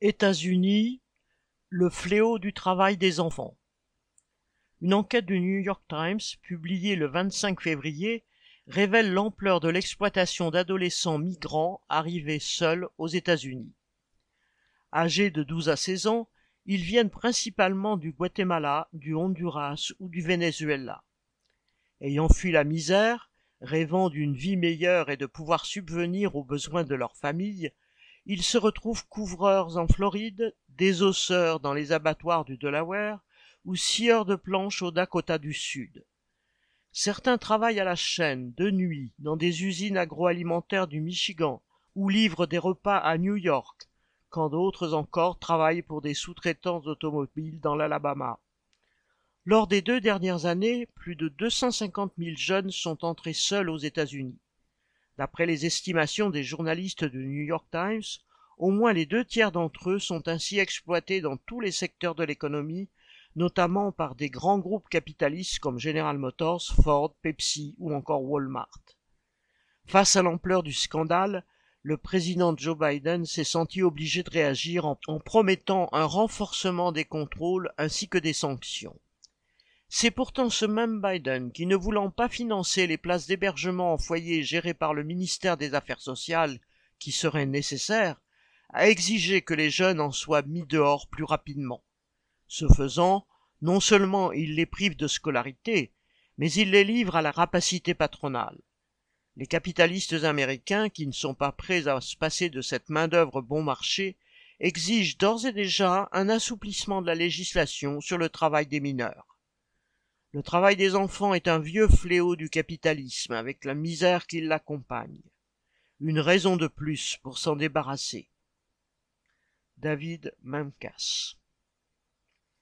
États-Unis, le fléau du travail des enfants. Une enquête du New York Times, publiée le 25 février, révèle l'ampleur de l'exploitation d'adolescents migrants arrivés seuls aux États-Unis. Âgés de 12 à 16 ans, ils viennent principalement du Guatemala, du Honduras ou du Venezuela. Ayant fui la misère, rêvant d'une vie meilleure et de pouvoir subvenir aux besoins de leur famille, ils se retrouvent couvreurs en Floride, désosseurs dans les abattoirs du Delaware ou scieurs de planches au Dakota du Sud. Certains travaillent à la chaîne, de nuit, dans des usines agroalimentaires du Michigan, ou livrent des repas à New York, quand d'autres encore travaillent pour des sous-traitants automobiles dans l'Alabama. Lors des deux dernières années, plus de 250 000 jeunes sont entrés seuls aux États-Unis. D'après les estimations des journalistes du New York Times, au moins les deux tiers d'entre eux sont ainsi exploités dans tous les secteurs de l'économie, notamment par des grands groupes capitalistes comme General Motors, Ford, Pepsi ou encore Walmart. Face à l'ampleur du scandale, le président Joe Biden s'est senti obligé de réagir en, promettant un renforcement des contrôles ainsi que des sanctions. C'est pourtant ce même Biden qui, ne voulant pas financer les places d'hébergement en foyer gérées par le ministère des Affaires sociales qui seraient nécessaires, a exigé que les jeunes en soient mis dehors plus rapidement. Ce faisant, non seulement il les prive de scolarité, mais il les livre à la rapacité patronale. Les capitalistes américains, qui ne sont pas prêts à se passer de cette main-d'œuvre bon marché, exigent d'ores et déjà un assouplissement de la législation sur le travail des mineurs. Le travail des enfants est un vieux fléau du capitalisme avec la misère qui l'accompagne. Une raison de plus pour s'en débarrasser. David Mamkas